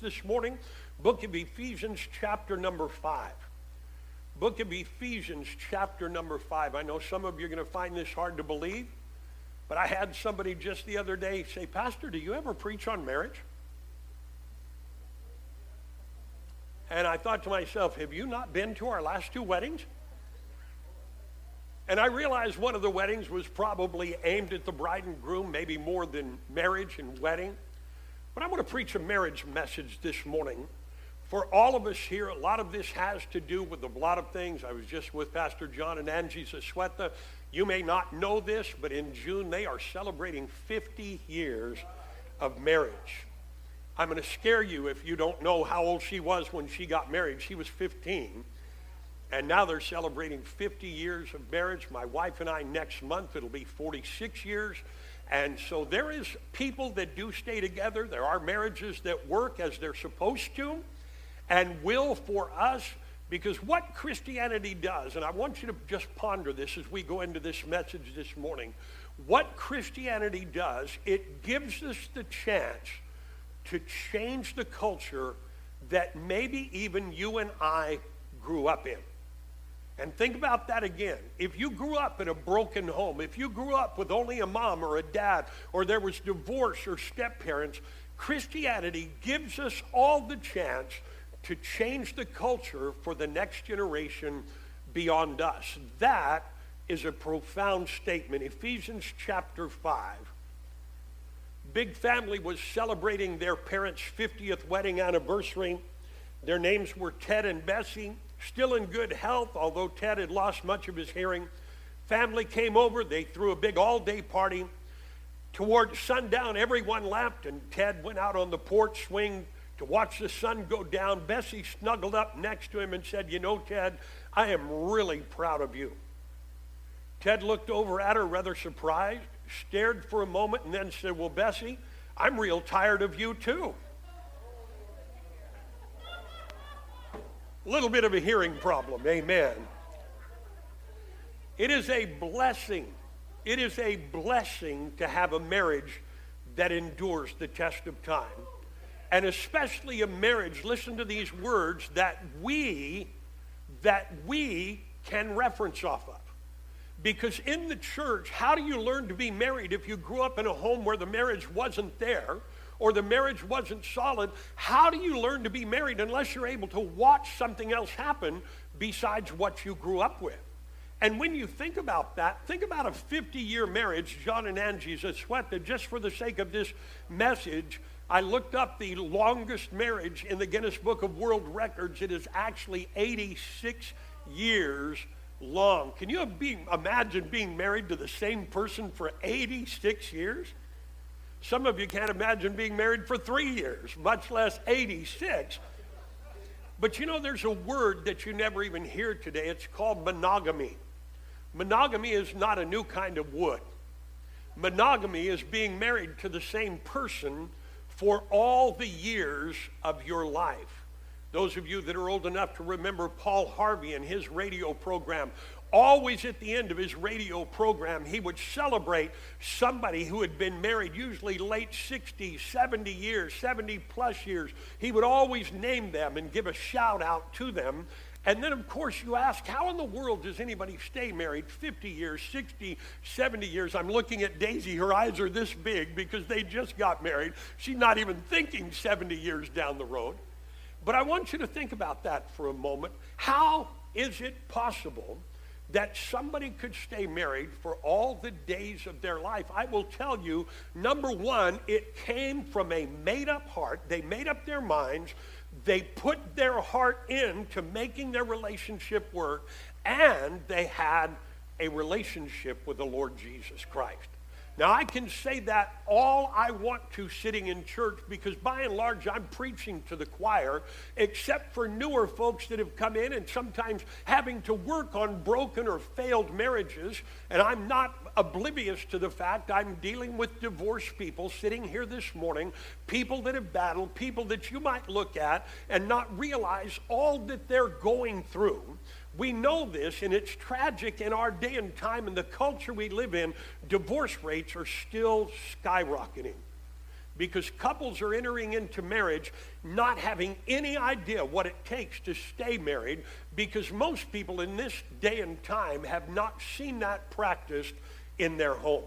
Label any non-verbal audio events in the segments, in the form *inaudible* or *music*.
this morning, book of Ephesians, chapter number 5. Book of Ephesians, chapter number 5. I know some of you are going to find this hard to believe, but I had somebody just the other day say, Pastor, do you ever preach on marriage? And I thought to myself, have you not been to our last two weddings? And I realized one of the weddings was probably aimed at the bride and groom, maybe more than marriage and wedding. But I'm going to preach a marriage message this morning. For all of us here, a lot of this has to do with a lot of things. I was just with Pastor John and Angie Zasweta. You may not know this, but in June they are celebrating 50 years of marriage. I'm going to scare you if you don't know how old she was when she got married. She was 15. And now they're celebrating 50 years of marriage. My wife and I, next month, it'll be 46 years. And so there is people that do stay together. There are marriages that work as they're supposed to and will for us because what Christianity does, and I want you to just ponder this as we go into this message this morning, what Christianity does, it gives us the chance to change the culture that maybe even you and I grew up in. And think about that again. If you grew up in a broken home, if you grew up with only a mom or a dad, or there was divorce or step parents, Christianity gives us all the chance to change the culture for the next generation beyond us. That is a profound statement. Ephesians chapter 5 big family was celebrating their parents' 50th wedding anniversary. Their names were Ted and Bessie, still in good health, although Ted had lost much of his hearing. Family came over, they threw a big all day party. Toward sundown, everyone left, and Ted went out on the porch swing to watch the sun go down. Bessie snuggled up next to him and said, You know, Ted, I am really proud of you. Ted looked over at her rather surprised stared for a moment, and then said, Well, Bessie, I'm real tired of you too. Little bit of a hearing problem, amen. It is a blessing. It is a blessing to have a marriage that endures the test of time. And especially a marriage, listen to these words, that we, that we can reference off of. Because in the church, how do you learn to be married if you grew up in a home where the marriage wasn't there or the marriage wasn't solid? How do you learn to be married unless you're able to watch something else happen besides what you grew up with? And when you think about that, think about a 50 year marriage, John and Angie's a sweat that just for the sake of this message, I looked up the longest marriage in the Guinness Book of World Records. It is actually 86 years long. Can you imagine being married to the same person for 86 years? Some of you can't imagine being married for three years, much less 86. But you know, there's a word that you never even hear today. It's called monogamy. Monogamy is not a new kind of wood. Monogamy is being married to the same person for all the years of your life. Those of you that are old enough to remember Paul Harvey and his radio program, always at the end of his radio program, he would celebrate somebody who had been married, usually late 60s, 70 years, 70 plus years. He would always name them and give a shout out to them. And then, of course, you ask, how in the world does anybody stay married 50 years, 60, 70 years? I'm looking at Daisy. Her eyes are this big because they just got married. She's not even thinking 70 years down the road. But I want you to think about that for a moment. How is it possible that somebody could stay married for all the days of their life? I will tell you, number one, it came from a made up heart. They made up their minds. They put their heart into making their relationship work, and they had a relationship with the Lord Jesus Christ. Now, I can say that all I want to sitting in church because by and large I'm preaching to the choir, except for newer folks that have come in and sometimes having to work on broken or failed marriages. And I'm not oblivious to the fact I'm dealing with divorced people sitting here this morning, people that have battled, people that you might look at and not realize all that they're going through. We know this, and it's tragic in our day and time and the culture we live in. Divorce rates are still skyrocketing. because couples are entering into marriage not having any idea what it takes to stay married because most people in this day and time have not seen that practiced in their home.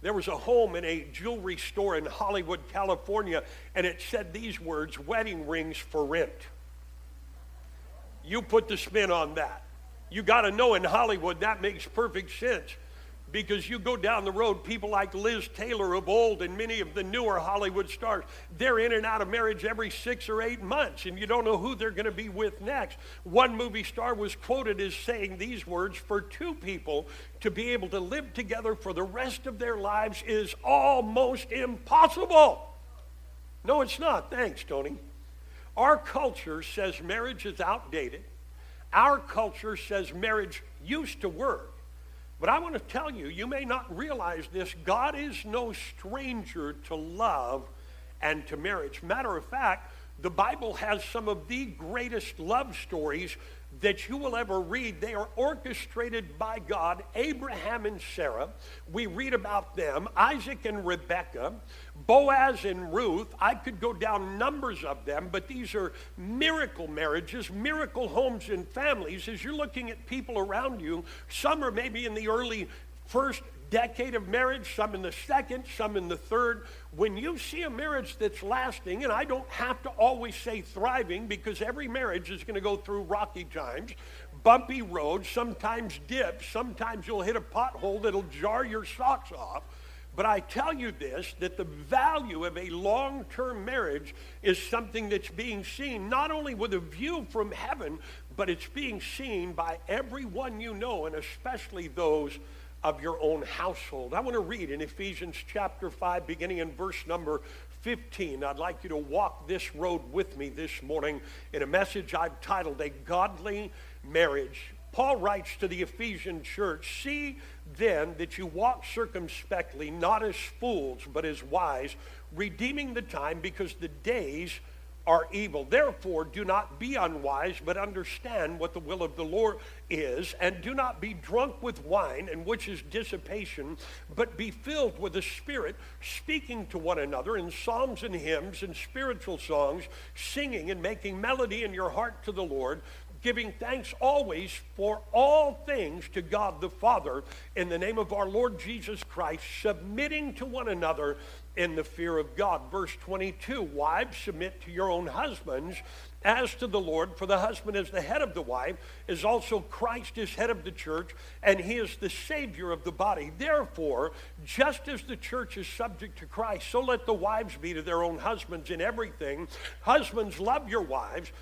There was a home in a jewelry store in Hollywood, California, and it said these words wedding rings for rent. You put the spin on that. You got to know in Hollywood that makes perfect sense because you go down the road, people like Liz Taylor of old and many of the newer Hollywood stars, they're in and out of marriage every six or eight months, and you don't know who they're going to be with next. One movie star was quoted as saying these words For two people to be able to live together for the rest of their lives is almost impossible. No, it's not. Thanks, Tony. Our culture says marriage is outdated. Our culture says marriage used to work. But I want to tell you, you may not realize this. God is no stranger to love and to marriage. Matter of fact, the Bible has some of the greatest love stories that you will ever read. They are orchestrated by God. Abraham and Sarah, we read about them. Isaac and Rebekah, Boaz and Ruth. I could go down numbers of them, but these are miracle marriages, miracle homes and families. As you're looking at people around you, some are maybe in the early first decade of marriage, some in the second, some in the third. When you see a marriage that's lasting, and I don't have to always say thriving because every marriage is going to go through rocky times, bumpy roads, sometimes dips, sometimes you'll hit a pothole that'll jar your socks off. But I tell you this that the value of a long term marriage is something that's being seen not only with a view from heaven, but it's being seen by everyone you know, and especially those of your own household. I want to read in Ephesians chapter 5, beginning in verse number 15. I'd like you to walk this road with me this morning in a message I've titled A Godly Marriage. Paul writes to the Ephesian church See then that you walk circumspectly, not as fools, but as wise, redeeming the time because the days are evil. Therefore, do not be unwise, but understand what the will of the Lord is, and do not be drunk with wine, and which is dissipation, but be filled with the Spirit, speaking to one another in psalms and hymns and spiritual songs, singing and making melody in your heart to the Lord, giving thanks always for all things to God the Father in the name of our Lord Jesus Christ, submitting to one another in the fear of God. Verse 22 Wives, submit to your own husbands as to the Lord, for the husband is the head of the wife, is also Christ is head of the church, and he is the Savior of the body. Therefore, just as the church is subject to Christ, so let the wives be to their own husbands in everything. Husbands, love your wives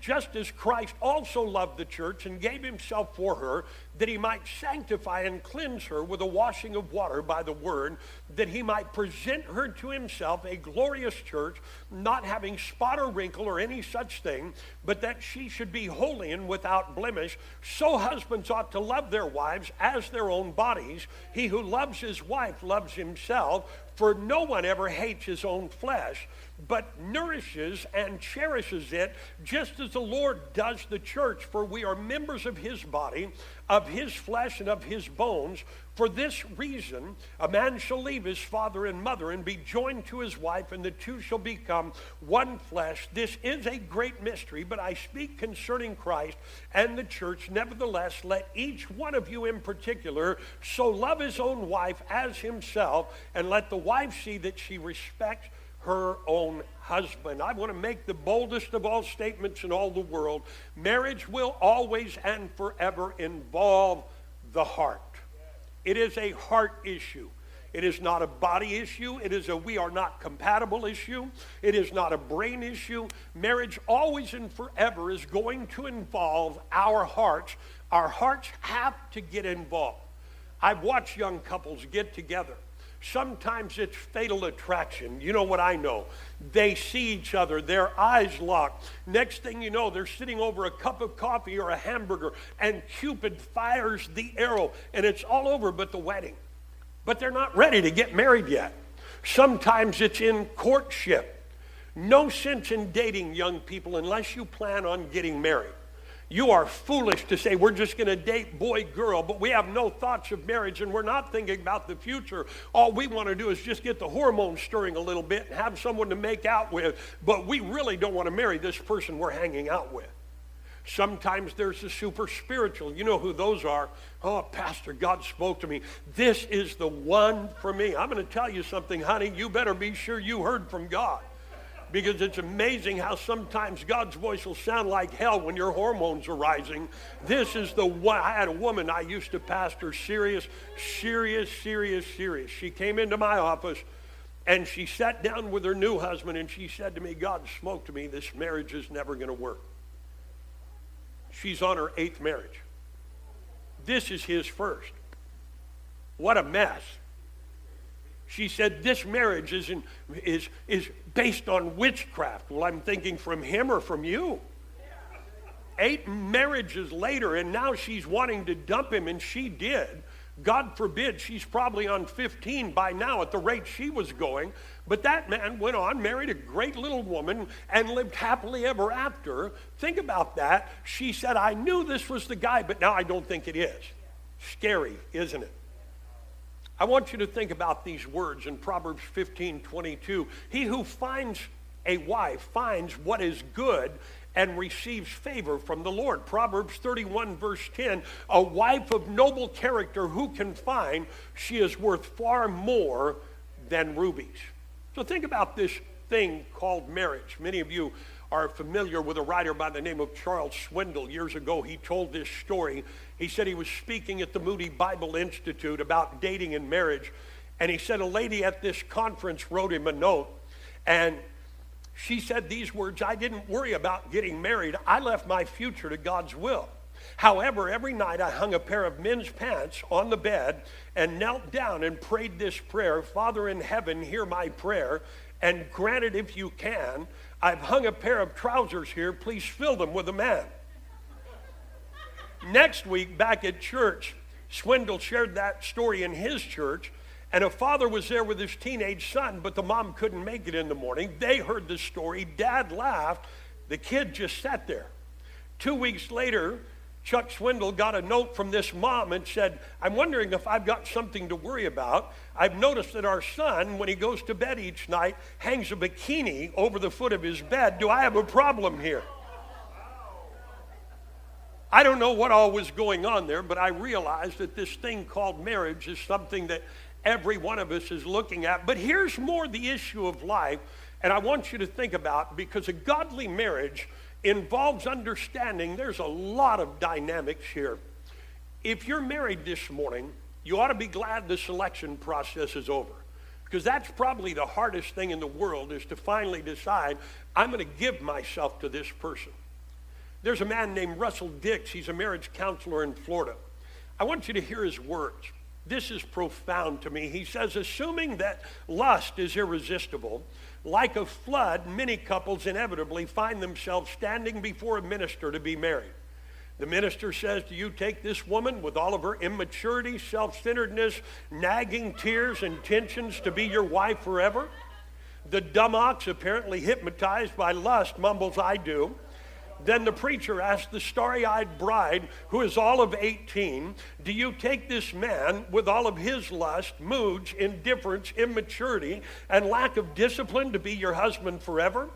just as Christ also loved the church and gave himself for her, that he might sanctify and cleanse her with a washing of water by the word, that he might present her to himself a glorious church, not having spot or wrinkle or any such thing, but that she should be holy and without blemish. So husbands ought to love their wives as their own bodies. He who loves his wife loves himself, for no one ever hates his own flesh but nourishes and cherishes it just as the Lord does the church, for we are members of his body, of his flesh, and of his bones. For this reason, a man shall leave his father and mother and be joined to his wife, and the two shall become one flesh. This is a great mystery, but I speak concerning Christ and the church. Nevertheless, let each one of you in particular so love his own wife as himself, and let the wife see that she respects her own husband. I want to make the boldest of all statements in all the world. Marriage will always and forever involve the heart. It is a heart issue. It is not a body issue. It is a we are not compatible issue. It is not a brain issue. Marriage always and forever is going to involve our hearts. Our hearts have to get involved. I've watched young couples get together Sometimes it's fatal attraction. You know what I know? They see each other, their eyes lock. Next thing you know, they're sitting over a cup of coffee or a hamburger, and Cupid fires the arrow, and it's all over but the wedding. But they're not ready to get married yet. Sometimes it's in courtship. No sense in dating young people unless you plan on getting married. You are foolish to say we're just going to date boy, girl, but we have no thoughts of marriage and we're not thinking about the future. All we want to do is just get the hormones stirring a little bit and have someone to make out with, but we really don't want to marry this person we're hanging out with. Sometimes there's the super spiritual. You know who those are. Oh, Pastor, God spoke to me. This is the one for me. I'm going to tell you something, honey. You better be sure you heard from God because it's amazing how sometimes God's voice will sound like hell when your hormones are rising. This is the one. I had a woman I used to pastor, serious, serious, serious, serious. She came into my office and she sat down with her new husband and she said to me, God spoke to me, this marriage is never going to work. She's on her eighth marriage. This is his first. What a mess. She said, This marriage is, in, is, is based on witchcraft. Well, I'm thinking from him or from you. Eight marriages later, and now she's wanting to dump him, and she did. God forbid, she's probably on 15 by now at the rate she was going. But that man went on, married a great little woman, and lived happily ever after. Think about that. She said, I knew this was the guy, but now I don't think it is. Scary, isn't it? I want you to think about these words in Proverbs 15 22. He who finds a wife finds what is good and receives favor from the Lord. Proverbs 31, verse 10 A wife of noble character, who can find? She is worth far more than rubies. So think about this thing called marriage. Many of you are familiar with a writer by the name of Charles Swindoll. Years ago, he told this story. He said he was speaking at the Moody Bible Institute about dating and marriage. And he said a lady at this conference wrote him a note. And she said these words I didn't worry about getting married. I left my future to God's will. However, every night I hung a pair of men's pants on the bed and knelt down and prayed this prayer Father in heaven, hear my prayer, and granted, if you can. I've hung a pair of trousers here. Please fill them with a man. Next week, back at church, Swindoll shared that story in his church, and a father was there with his teenage son, but the mom couldn't make it in the morning. They heard the story. Dad laughed. The kid just sat there. Two weeks later, Chuck Swindoll got a note from this mom and said, I'm wondering if I've got something to worry about. I've noticed that our son, when he goes to bed each night, hangs a bikini over the foot of his bed. Do I have a problem here? I don't know what all was going on there, but I realized that this thing called marriage is something that every one of us is looking at. But here's more the issue of life, and I want you to think about because a godly marriage involves understanding there's a lot of dynamics here. If you're married this morning, you ought to be glad the selection process is over. Because that's probably the hardest thing in the world is to finally decide, I'm going to give myself to this person. There's a man named Russell Dix. He's a marriage counselor in Florida. I want you to hear his words. This is profound to me. He says, assuming that lust is irresistible, like a flood, many couples inevitably find themselves standing before a minister to be married. The minister says, Do you take this woman with all of her immaturity, self centeredness, nagging tears, and tensions to be your wife forever? The dumb ox, apparently hypnotized by lust, mumbles, I do. Then the preacher asked the starry eyed bride, who is all of 18, Do you take this man with all of his lust, moods, indifference, immaturity, and lack of discipline to be your husband forever?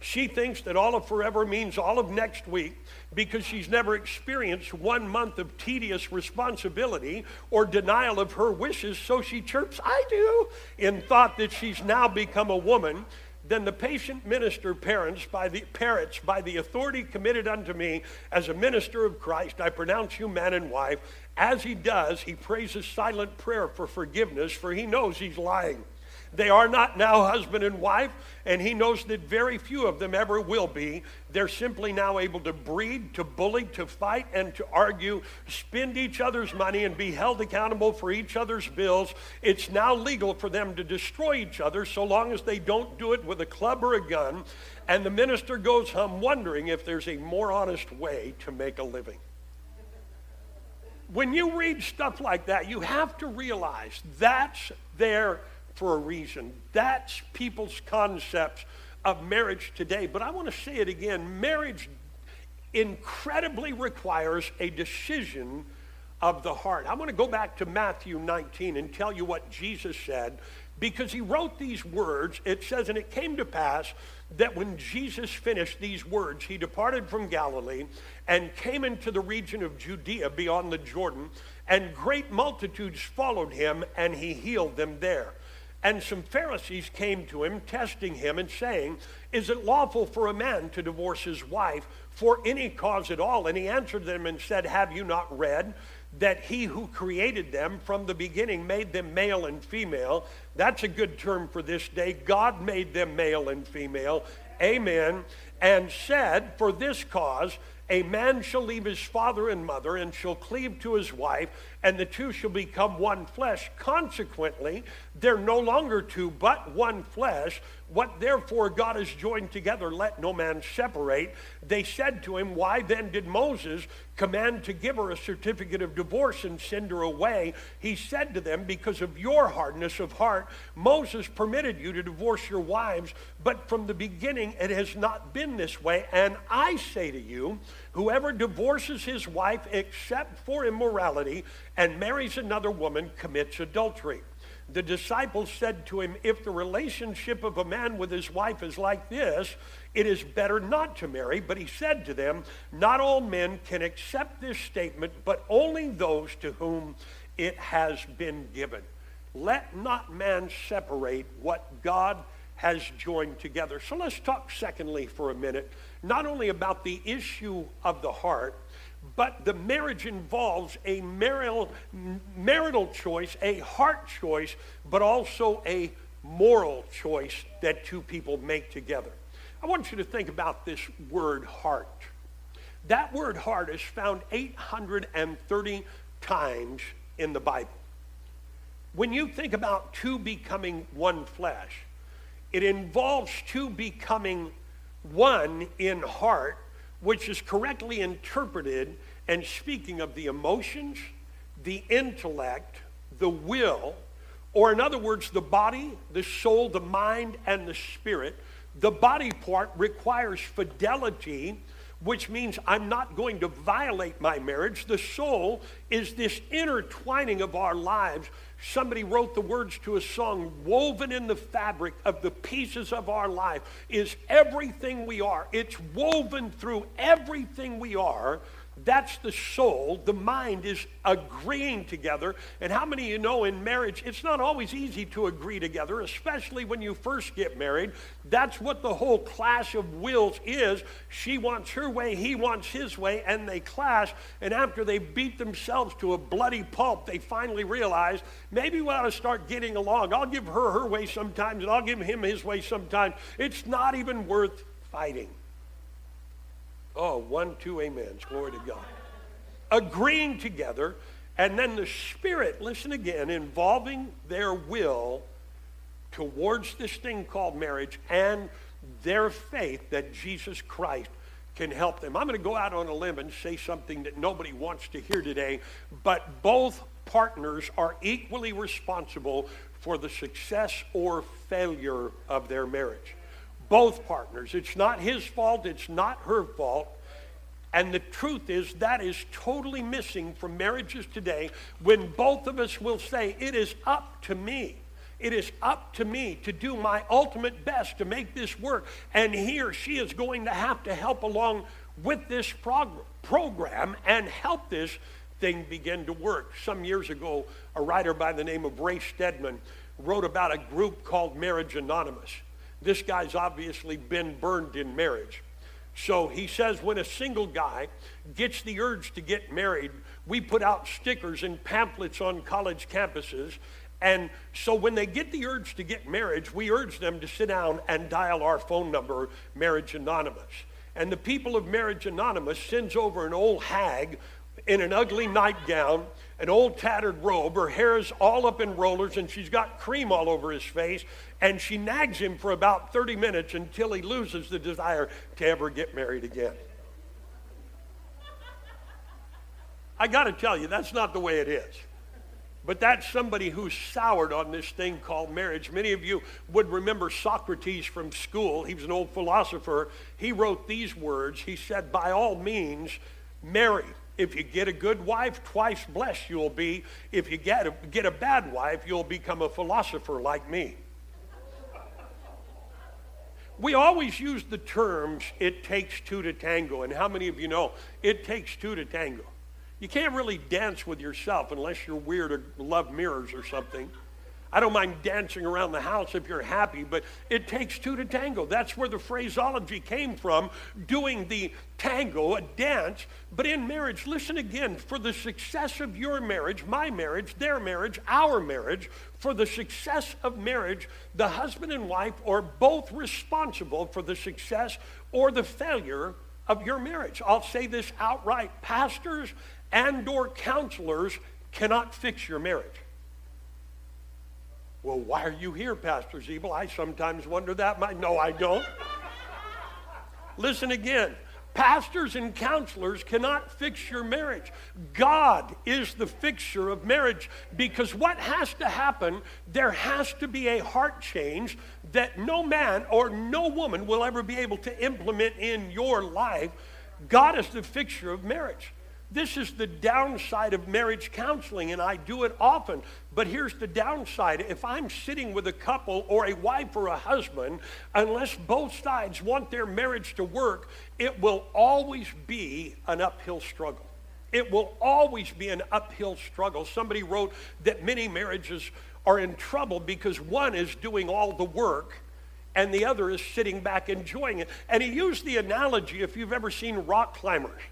She thinks that all of forever means all of next week because she's never experienced one month of tedious responsibility or denial of her wishes, so she chirps, I do, in thought that she's now become a woman then the patient minister parents by the parents by the authority committed unto me as a minister of Christ, I pronounce you man and wife. As he does, he prays a silent prayer for forgiveness, for he knows he's lying. They are not now husband and wife, and he knows that very few of them ever will be. They're simply now able to breed, to bully, to fight, and to argue, spend each other's money, and be held accountable for each other's bills. It's now legal for them to destroy each other so long as they don't do it with a club or a gun. And the minister goes home wondering if there's a more honest way to make a living when you read stuff like that, you have to realize that's their for a reason. That's people's concepts of marriage today. But I want to say it again marriage incredibly requires a decision of the heart. I want to go back to Matthew 19 and tell you what Jesus said because he wrote these words. It says, And it came to pass that when Jesus finished these words, he departed from Galilee and came into the region of Judea beyond the Jordan, and great multitudes followed him, and he healed them there. And some Pharisees came to him, testing him and saying, Is it lawful for a man to divorce his wife for any cause at all? And he answered them and said, Have you not read that he who created them from the beginning made them male and female? That's a good term for this day. God made them male and female. Amen. And said, For this cause, a man shall leave his father and mother and shall cleave to his wife, and the two shall become one flesh. Consequently, they're no longer two, but one flesh. What therefore God has joined together, let no man separate. They said to him, Why then did Moses command to give her a certificate of divorce and send her away? He said to them, Because of your hardness of heart, Moses permitted you to divorce your wives, but from the beginning it has not been this way. And I say to you, whoever divorces his wife except for immorality and marries another woman commits adultery the disciples said to him, If the relationship of a man with his wife is like this, it is better not to marry. But he said to them, Not all men can accept this statement, but only those to whom it has been given. Let not man separate what God has joined together. So let's talk, secondly, for a minute, not only about the issue of the heart but the marriage involves a marital, marital choice, a heart choice, but also a moral choice that two people make together. I want you to think about this word heart. That word heart is found 830 times in the Bible. When you think about two becoming one flesh, it involves two becoming one in heart which is correctly interpreted and speaking of the emotions, the intellect, the will, or in other words, the body, the soul, the mind, and the spirit. The body part requires fidelity, which means I'm not going to violate my marriage. The soul is this intertwining of our lives Somebody wrote the words to a song, woven in the fabric of the pieces of our life is everything we are. It's woven through everything we are that's the soul. The mind is agreeing together. And how many of you know in marriage, it's not always easy to agree together, especially when you first get married. That's what the whole clash of wills is. She wants her way, he wants his way, and they clash. And after they beat themselves to a bloody pulp, they finally realize maybe we ought to start getting along. I'll give her her way sometimes, and I'll give him his way sometimes. It's not even worth fighting. Oh, one, two amens. Glory to God. Agreeing together, and then the Spirit, listen again, involving their will towards this thing called marriage and their faith that Jesus Christ can help them. I'm going to go out on a limb and say something that nobody wants to hear today, but both partners are equally responsible for the success or failure of their marriage both partners. It's not his fault, it's not her fault. And the truth is, that is totally missing from marriages today when both of us will say, It is up to me. It is up to me to do my ultimate best to make this work. And he or she is going to have to help along with this prog- program and help this thing begin to work. Some years ago, a writer by the name of Ray Stedman wrote about a group called Marriage Anonymous. This guy's obviously been burned in marriage. So he says when a single guy gets the urge to get married, we put out stickers and pamphlets on college campuses. And so when they get the urge to get married, we urge them to sit down and dial our phone number, Marriage Anonymous. And the people of Marriage Anonymous sends over an old hag in an ugly nightgown, an old tattered robe. Her hair is all up in rollers, and she's got cream all over his face. And she nags him for about 30 minutes until he loses the desire to ever get married again. I got to tell you, that's not the way it is. But that's somebody who's soured on this thing called marriage. Many of you would remember Socrates from school. He was an old philosopher. He wrote these words. He said, By all means, marry. If you get a good wife, twice blessed you'll be. If you get a, get a bad wife, you'll become a philosopher like me. We always use the terms, it takes two to tango. And how many of you know it takes two to tango? You can't really dance with yourself unless you're weird or love mirrors or something. I don't mind dancing around the house if you're happy, but it takes two to tango. That's where the phraseology came from, doing the tango, a dance. But in marriage, listen again, for the success of your marriage, my marriage, their marriage, our marriage, for the success of marriage, the husband and wife are both responsible for the success or the failure of your marriage. I'll say this outright. Pastors and or counselors cannot fix your marriage. Well, why are you here, Pastor Zeable? I sometimes wonder that. My, no, I don't. Listen again. Pastors and counselors cannot fix your marriage. God is the fixer of marriage because what has to happen, there has to be a heart change that no man or no woman will ever be able to implement in your life. God is the fixer of marriage. This is the downside of marriage counseling, and I do it often. But here's the downside. If I'm sitting with a couple or a wife or a husband, unless both sides want their marriage to work, it will always be an uphill struggle. It will always be an uphill struggle. Somebody wrote that many marriages are in trouble because one is doing all the work and the other is sitting back enjoying it. And he used the analogy if you've ever seen rock climbers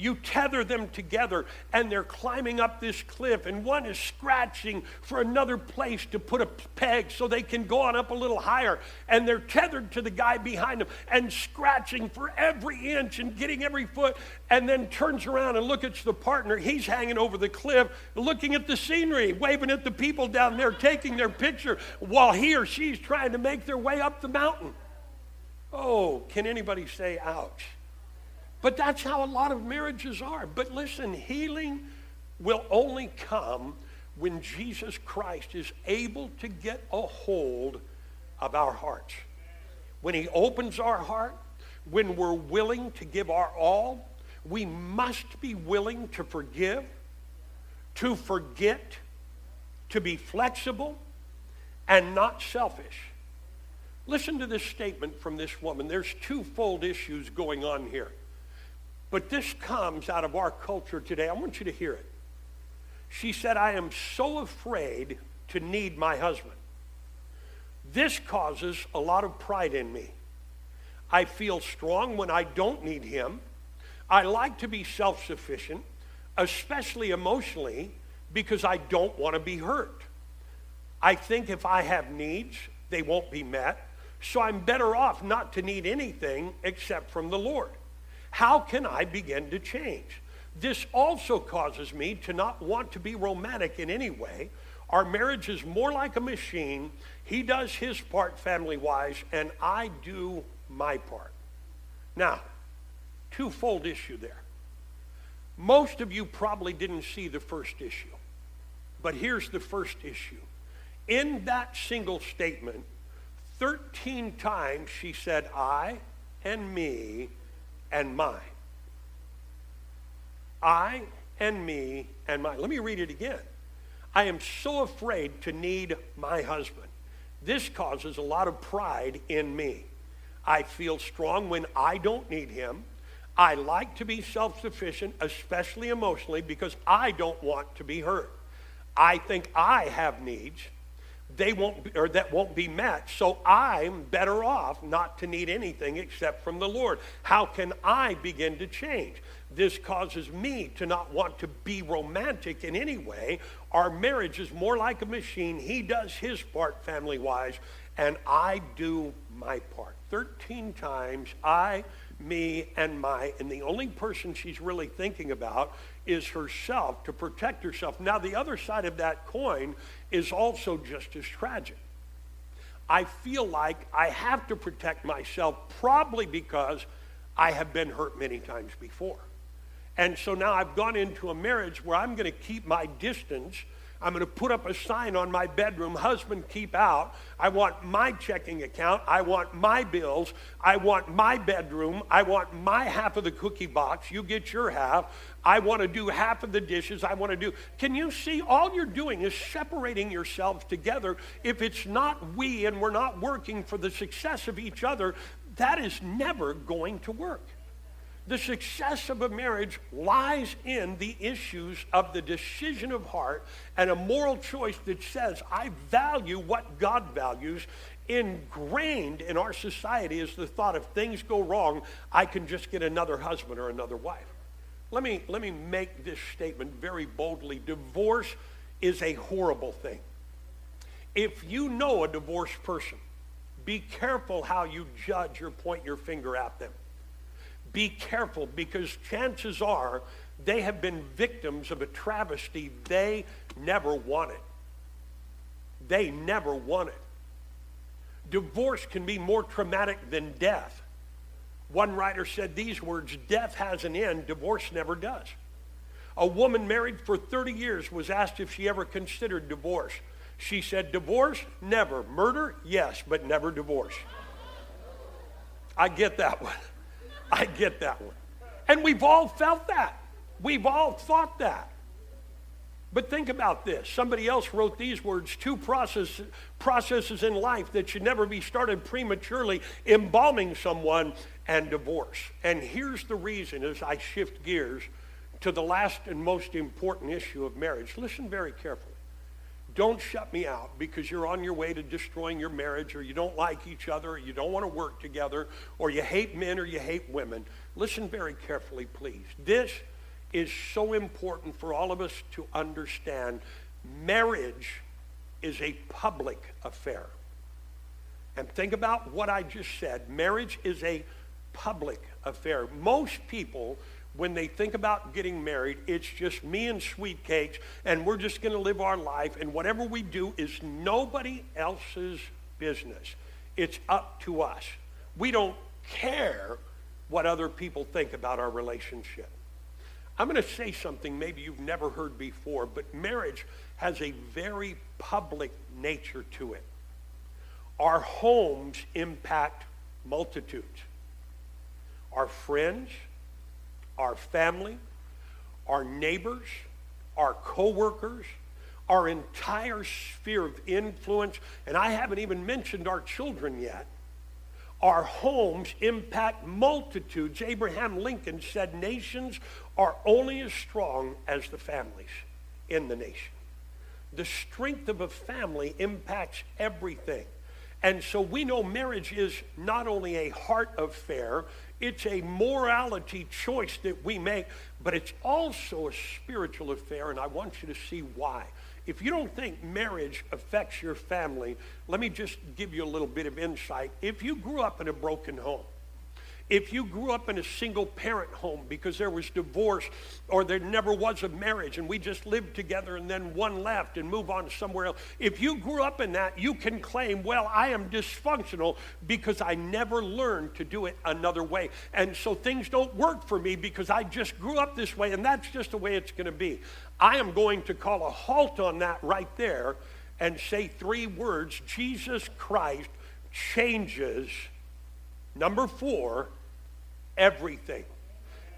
you tether them together and they're climbing up this cliff and one is scratching for another place to put a peg so they can go on up a little higher. And they're tethered to the guy behind them and scratching for every inch and getting every foot and then turns around and looks at the partner. He's hanging over the cliff looking at the scenery waving at the people down there taking their picture while he or she's trying to make their way up the mountain. Oh can anybody say ouch but that's how a lot of marriages are. But listen, healing will only come when Jesus Christ is able to get a hold of our hearts. When he opens our heart, when we're willing to give our all, we must be willing to forgive, to forget, to be flexible, and not selfish. Listen to this statement from this woman. There's twofold issues going on here. But this comes out of our culture today. I want you to hear it. She said, I am so afraid to need my husband. This causes a lot of pride in me. I feel strong when I don't need him. I like to be self sufficient, especially emotionally, because I don't want to be hurt. I think if I have needs, they won't be met. So I'm better off not to need anything except from the Lord. How can I begin to change? This also causes me to not want to be romantic in any way. Our marriage is more like a machine. He does his part family wise, and I do my part. Now, twofold issue there. Most of you probably didn't see the first issue, but here's the first issue. In that single statement, 13 times she said, I and me and mine. I and me and mine. Let me read it again. I am so afraid to need my husband. This causes a lot of pride in me. I feel strong when I don't need him. I like to be self sufficient, especially emotionally, because I don't want to be hurt. I think I have needs they won't or that won't be met. So I'm better off not to need anything except from the Lord. How can I begin to change? This causes me to not want to be romantic in any way. Our marriage is more like a machine. He does his part family wise, and I do my part. 13 times I, me, and my, and the only person she's really thinking about is herself to protect herself. Now, the other side of that coin is also just as tragic. I feel like I have to protect myself probably because I have been hurt many times before. And so now I've gone into a marriage where I'm going to keep my distance I'm going to put up a sign on my bedroom, husband, keep out. I want my checking account. I want my bills. I want my bedroom. I want my half of the cookie box. You get your half. I want to do half of the dishes. I want to do. Can you see? All you're doing is separating yourselves together. If it's not we and we're not working for the success of each other, that is never going to work. The success of a marriage lies in the issues of the decision of heart and a moral choice that says, I value what God values. Ingrained in our society is the thought if things go wrong, I can just get another husband or another wife. Let me, let me make this statement very boldly. Divorce is a horrible thing. If you know a divorced person, be careful how you judge or point your finger at them. Be careful because chances are they have been victims of a travesty they never wanted. They never wanted. Divorce can be more traumatic than death. One writer said these words Death has an end, divorce never does. A woman married for 30 years was asked if she ever considered divorce. She said, Divorce? Never. Murder? Yes, but never divorce. I get that one. *laughs* I get that one. And we've all felt that. We've all thought that. But think about this. Somebody else wrote these words two process, processes in life that should never be started prematurely embalming someone and divorce. And here's the reason as I shift gears to the last and most important issue of marriage. Listen very carefully. Don't shut me out because you're on your way to destroying your marriage or you don't like each other or you don't want to work together or you hate men or you hate women. Listen very carefully, please. This is so important for all of us to understand. Marriage is a public affair. And think about what I just said. Marriage is a public affair. Most people when they think about getting married, it's just me and sweet cakes, and we're just going to live our life, and whatever we do is nobody else's business. It's up to us. We don't care what other people think about our relationship. I'm going to say something maybe you've never heard before, but marriage has a very public nature to it. Our homes impact multitudes. Our friends, our family, our neighbors, our coworkers, our entire sphere of influence, and I haven't even mentioned our children yet. Our homes impact multitudes. Abraham Lincoln said nations are only as strong as the families in the nation. The strength of a family impacts everything. And so we know marriage is not only a heart affair, it's a morality choice that we make, but it's also a spiritual affair, and I want you to see why. If you don't think marriage affects your family, let me just give you a little bit of insight. If you grew up in a broken home, if you grew up in a single parent home because there was divorce or there never was a marriage and we just lived together and then one left and move on somewhere else, if you grew up in that, you can claim, well, I am dysfunctional because I never learned to do it another way. And so things don't work for me because I just grew up this way and that's just the way it's going to be. I am going to call a halt on that right there and say three words Jesus Christ changes. Number four, everything.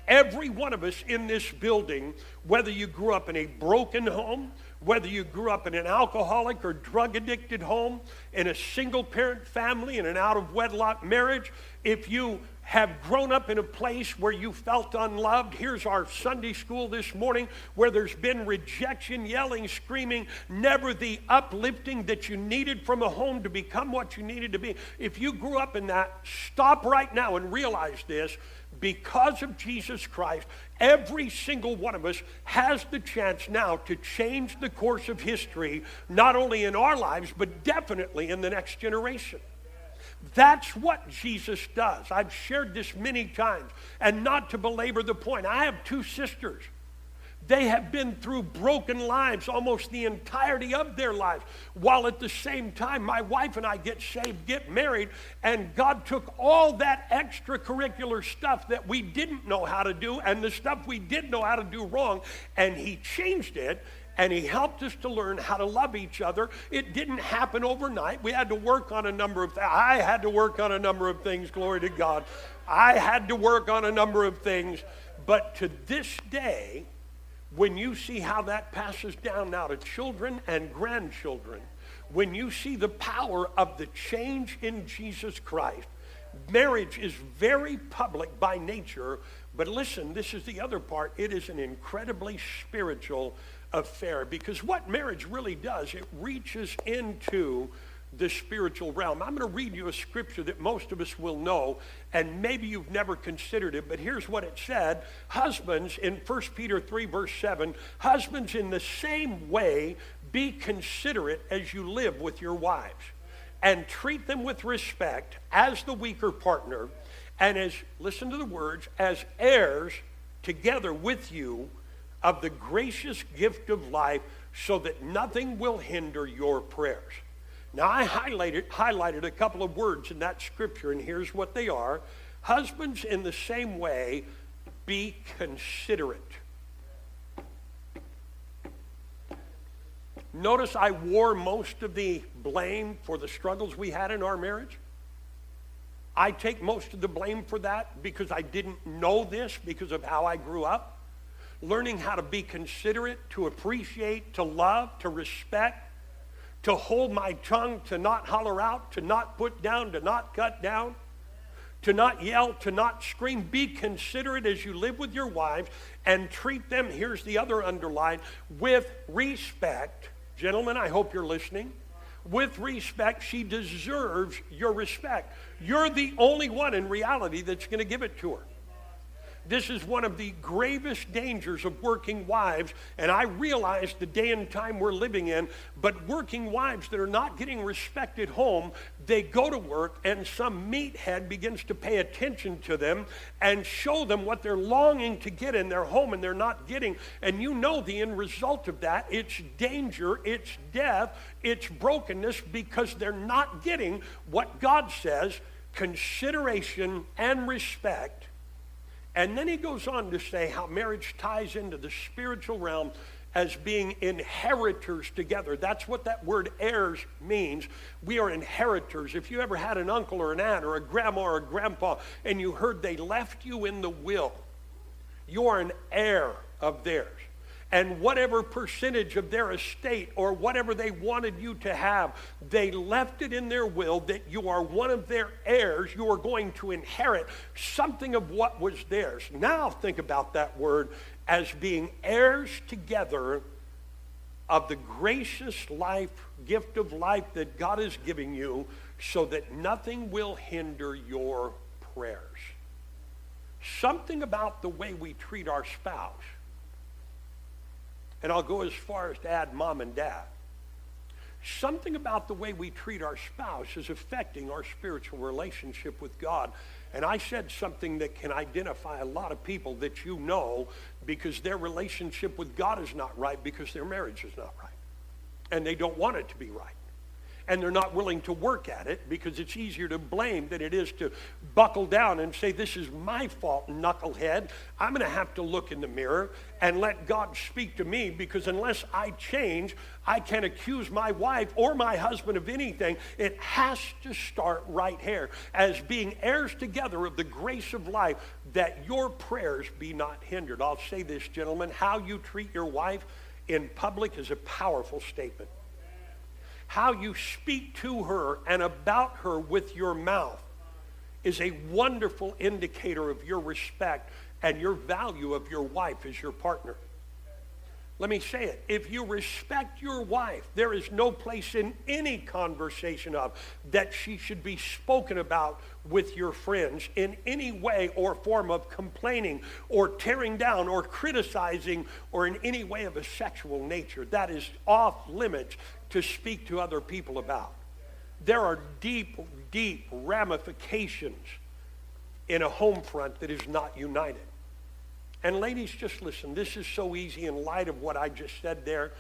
Every one of us in this building, whether you grew up in a broken home, whether you grew up in an alcoholic or drug addicted home, in a single parent family, in an out of wedlock marriage, if you have grown up in a place where you felt unloved. Here's our Sunday school this morning where there's been rejection, yelling, screaming, never the uplifting that you needed from a home to become what you needed to be. If you grew up in that, stop right now and realize this. Because of Jesus Christ, every single one of us has the chance now to change the course of history, not only in our lives, but definitely in the next generation. That's what Jesus does. I've shared this many times. And not to belabor the point, I have two sisters. They have been through broken lives almost the entirety of their lives. While at the same time, my wife and I get saved, get married, and God took all that extracurricular stuff that we didn't know how to do and the stuff we did know how to do wrong, and He changed it and he helped us to learn how to love each other. It didn't happen overnight. We had to work on a number of things. I had to work on a number of things, glory to God. I had to work on a number of things. But to this day, when you see how that passes down now to children and grandchildren, when you see the power of the change in Jesus Christ, marriage is very public by nature, but listen, this is the other part. It is an incredibly spiritual affair because what marriage really does, it reaches into the spiritual realm. I'm going to read you a scripture that most of us will know, and maybe you've never considered it, but here's what it said. Husbands, in 1 Peter 3, verse 7, husbands, in the same way, be considerate as you live with your wives, and treat them with respect as the weaker partner, and as, listen to the words, as heirs together with you of the gracious gift of life, so that nothing will hinder your prayers. Now, I highlighted, highlighted a couple of words in that scripture, and here's what they are. Husbands, in the same way, be considerate. Notice I wore most of the blame for the struggles we had in our marriage. I take most of the blame for that because I didn't know this because of how I grew up. Learning how to be considerate, to appreciate, to love, to respect, to hold my tongue, to not holler out, to not put down, to not cut down, to not yell, to not scream. Be considerate as you live with your wives and treat them, here's the other underline, with respect. Gentlemen, I hope you're listening. With respect, she deserves your respect. You're the only one in reality that's going to give it to her. This is one of the gravest dangers of working wives, and I realize the day and time we're living in, but working wives that are not getting respect at home, they go to work and some meathead begins to pay attention to them and show them what they're longing to get in their home and they're not getting. And you know the end result of that. It's danger, it's death, it's brokenness because they're not getting what God says consideration and respect and then he goes on to say how marriage ties into the spiritual realm as being inheritors together. That's what that word heirs means. We are inheritors. If you ever had an uncle or an aunt or a grandma or a grandpa and you heard they left you in the will, you are an heir of theirs and whatever percentage of their estate or whatever they wanted you to have, they left it in their will that you are one of their heirs. You are going to inherit something of what was theirs. Now think about that word as being heirs together of the gracious life, gift of life that God is giving you so that nothing will hinder your prayers. Something about the way we treat our spouse and I'll go as far as to add mom and dad. Something about the way we treat our spouse is affecting our spiritual relationship with God. And I said something that can identify a lot of people that you know because their relationship with God is not right because their marriage is not right. And they don't want it to be right and they're not willing to work at it because it's easier to blame than it is to buckle down and say, This is my fault, knucklehead. I'm going to have to look in the mirror and let God speak to me because unless I change, I can't accuse my wife or my husband of anything. It has to start right here as being heirs together of the grace of life that your prayers be not hindered. I'll say this, gentlemen how you treat your wife in public is a powerful statement how you speak to her and about her with your mouth is a wonderful indicator of your respect and your value of your wife as your partner. Let me say it. If you respect your wife, there is no place in any conversation of that she should be spoken about with your friends in any way or form of complaining or tearing down or criticizing or in any way of a sexual nature. That is off limits to speak to other people about. There are deep, deep ramifications in a home front that is not united. And ladies, just listen. This is so easy in light of what I just said there.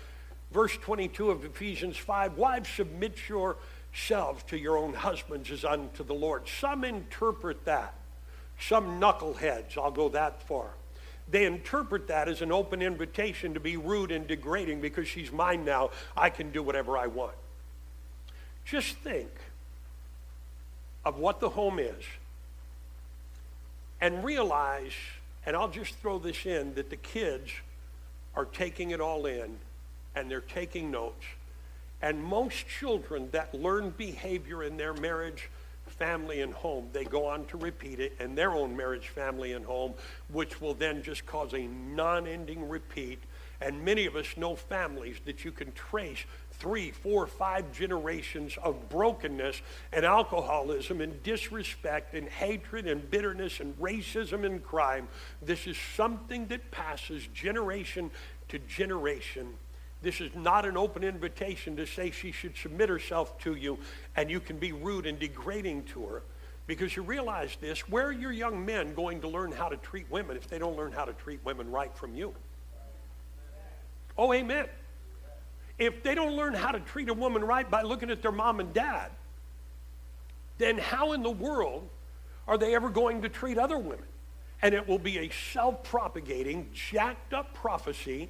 Verse 22 of Ephesians 5 Wives, submit yourselves to your own husbands as unto the Lord. Some interpret that. Some knuckleheads, I'll go that far. They interpret that as an open invitation to be rude and degrading because she's mine now. I can do whatever I want. Just think of what the home is and realize, and I'll just throw this in, that the kids are taking it all in and they're taking notes. And most children that learn behavior in their marriage, family, and home, they go on to repeat it in their own marriage, family, and home, which will then just cause a non ending repeat. And many of us know families that you can trace three, four, five generations of brokenness and alcoholism and disrespect and hatred and bitterness and racism and crime. This is something that passes generation to generation. This is not an open invitation to say she should submit herself to you and you can be rude and degrading to her. Because you realize this, where are your young men going to learn how to treat women if they don't learn how to treat women right from you? Oh, amen if they don't learn how to treat a woman right by looking at their mom and dad, then how in the world are they ever going to treat other women? And it will be a self propagating, jacked up prophecy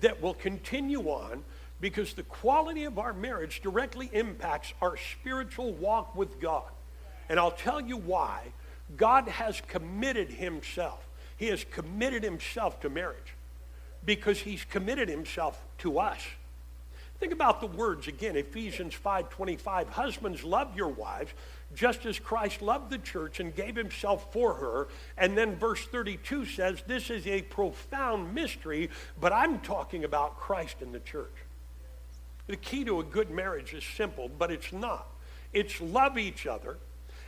that will continue on because the quality of our marriage directly impacts our spiritual walk with God. And I'll tell you why. God has committed himself. He has committed himself to marriage because he's committed himself to us. Think about the words again, Ephesians 5:25. Husbands, love your wives, just as Christ loved the church and gave himself for her. And then verse 32 says, This is a profound mystery, but I'm talking about Christ and the church. The key to a good marriage is simple, but it's not. It's love each other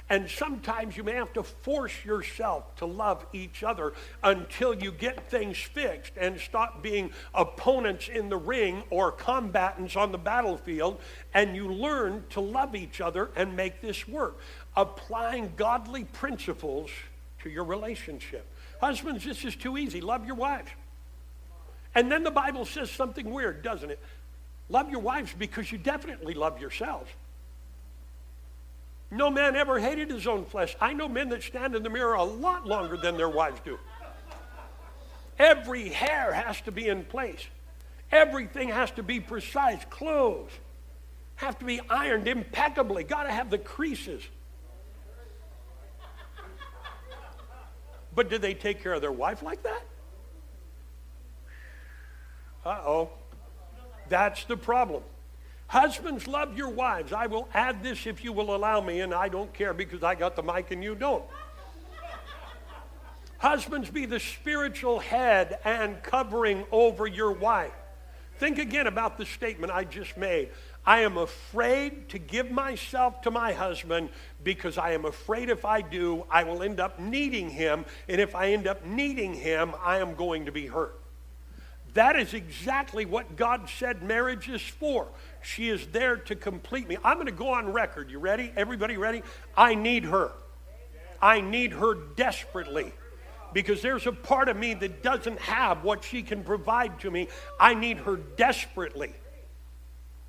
and sometimes you may have to force yourself to love each other until you get things fixed and stop being opponents in the ring or combatants on the battlefield. And you learn to love each other and make this work. Applying godly principles to your relationship. Husbands, this is too easy. Love your wives. And then the Bible says something weird, doesn't it? Love your wives because you definitely love yourselves. No man ever hated his own flesh. I know men that stand in the mirror a lot longer than their wives do. Every hair has to be in place. Everything has to be precise. Clothes have to be ironed impeccably. Got to have the creases. But did they take care of their wife like that? Uh oh. That's the problem. Husbands, love your wives. I will add this if you will allow me, and I don't care because I got the mic and you don't. Husbands, be the spiritual head and covering over your wife. Think again about the statement I just made. I am afraid to give myself to my husband because I am afraid if I do, I will end up needing him. And if I end up needing him, I am going to be hurt. That is exactly what God said marriage is for. She is there to complete me. I'm going to go on record. You ready? Everybody ready? I need her. I need her desperately because there's a part of me that doesn't have what she can provide to me. I need her desperately.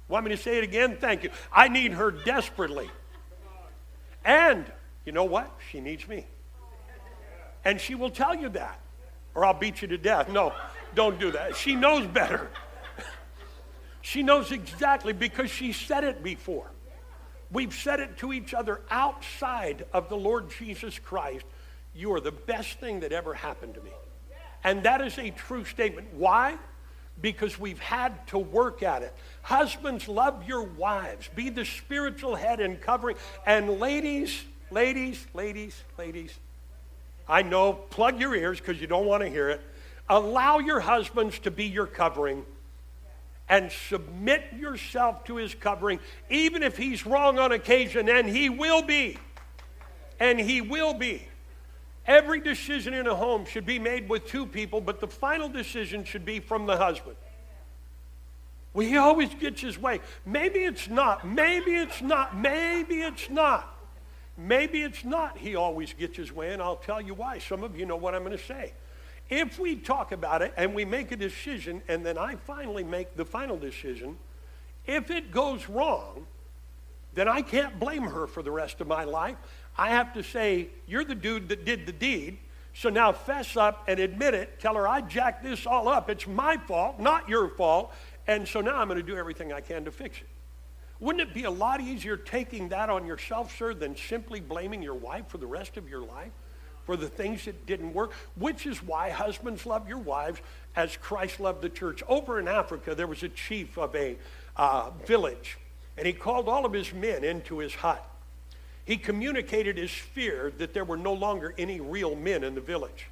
Want me to say it again? Thank you. I need her desperately. And you know what? She needs me. And she will tell you that, or I'll beat you to death. No, don't do that. She knows better. She knows exactly because she said it before. We've said it to each other outside of the Lord Jesus Christ. You are the best thing that ever happened to me. And that is a true statement. Why? Because we've had to work at it. Husbands, love your wives. Be the spiritual head and covering. And ladies, ladies, ladies, ladies, I know, plug your ears because you don't want to hear it. Allow your husbands to be your covering and submit yourself to his covering, even if he's wrong on occasion, and he will be. And he will be. Every decision in a home should be made with two people, but the final decision should be from the husband. Well, he always gets his way. Maybe it's not. Maybe it's not. Maybe it's not. Maybe it's not. He always gets his way, and I'll tell you why. Some of you know what I'm going to say. If we talk about it and we make a decision, and then I finally make the final decision, if it goes wrong, then I can't blame her for the rest of my life. I have to say, You're the dude that did the deed, So now fess up and admit it. Tell her I jacked this all up. It's my fault, not your fault. And so now I'm going to do everything I can to fix it. Wouldn't it be a lot easier taking that on yourself, sir, than simply blaming your wife for the rest of your life for the things that didn't work? Which is why husbands love your wives as Christ loved the church. Over in Africa, there was a chief of a uh, village, and he called all of his men into his hut. He communicated his fear that there were no longer any real men in the village.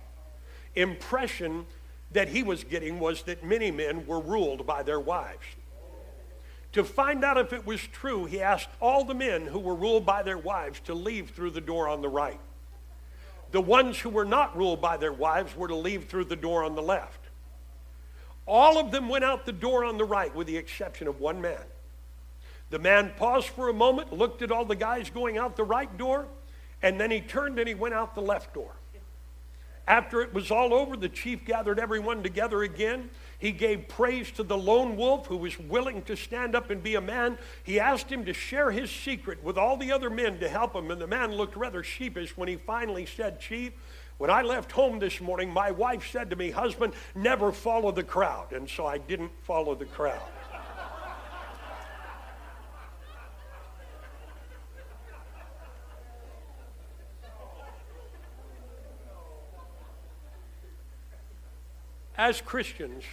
Impression that he was getting was that many men were ruled by their wives. To find out if it was true, he asked all the men who were ruled by their wives to leave through the door on the right. The ones who were not ruled by their wives were to leave through the door on the left. All of them went out the door on the right, with the exception of one man. The man paused for a moment, looked at all the guys going out the right door, and then he turned and he went out the left door. After it was all over, the chief gathered everyone together again. He gave praise to the lone wolf who was willing to stand up and be a man. He asked him to share his secret with all the other men to help him, and the man looked rather sheepish when he finally said, Chief, when I left home this morning, my wife said to me, Husband, never follow the crowd. And so I didn't follow the crowd. as Christians,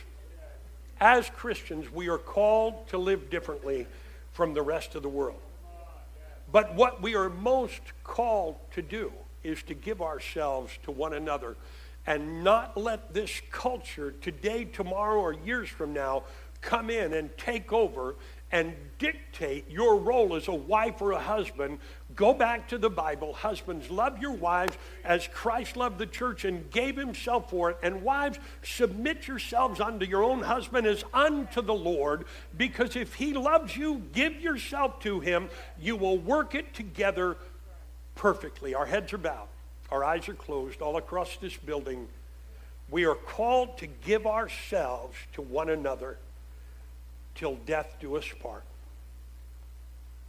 as Christians, we are called to live differently from the rest of the world. But what we are most called to do is to give ourselves to one another and not let this culture today, tomorrow, or years from now come in and take over and dictate your role as a wife or a husband, go back to the Bible. Husbands, love your wives as Christ loved the church and gave himself for it. And wives, submit yourselves unto your own husband as unto the Lord, because if he loves you, give yourself to him. You will work it together perfectly. Our heads are bowed, our eyes are closed all across this building. We are called to give ourselves to one another till death do us part.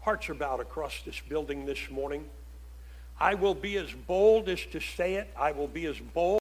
Hearts are bowed across this building this morning. I will be as bold as to say it. I will be as bold.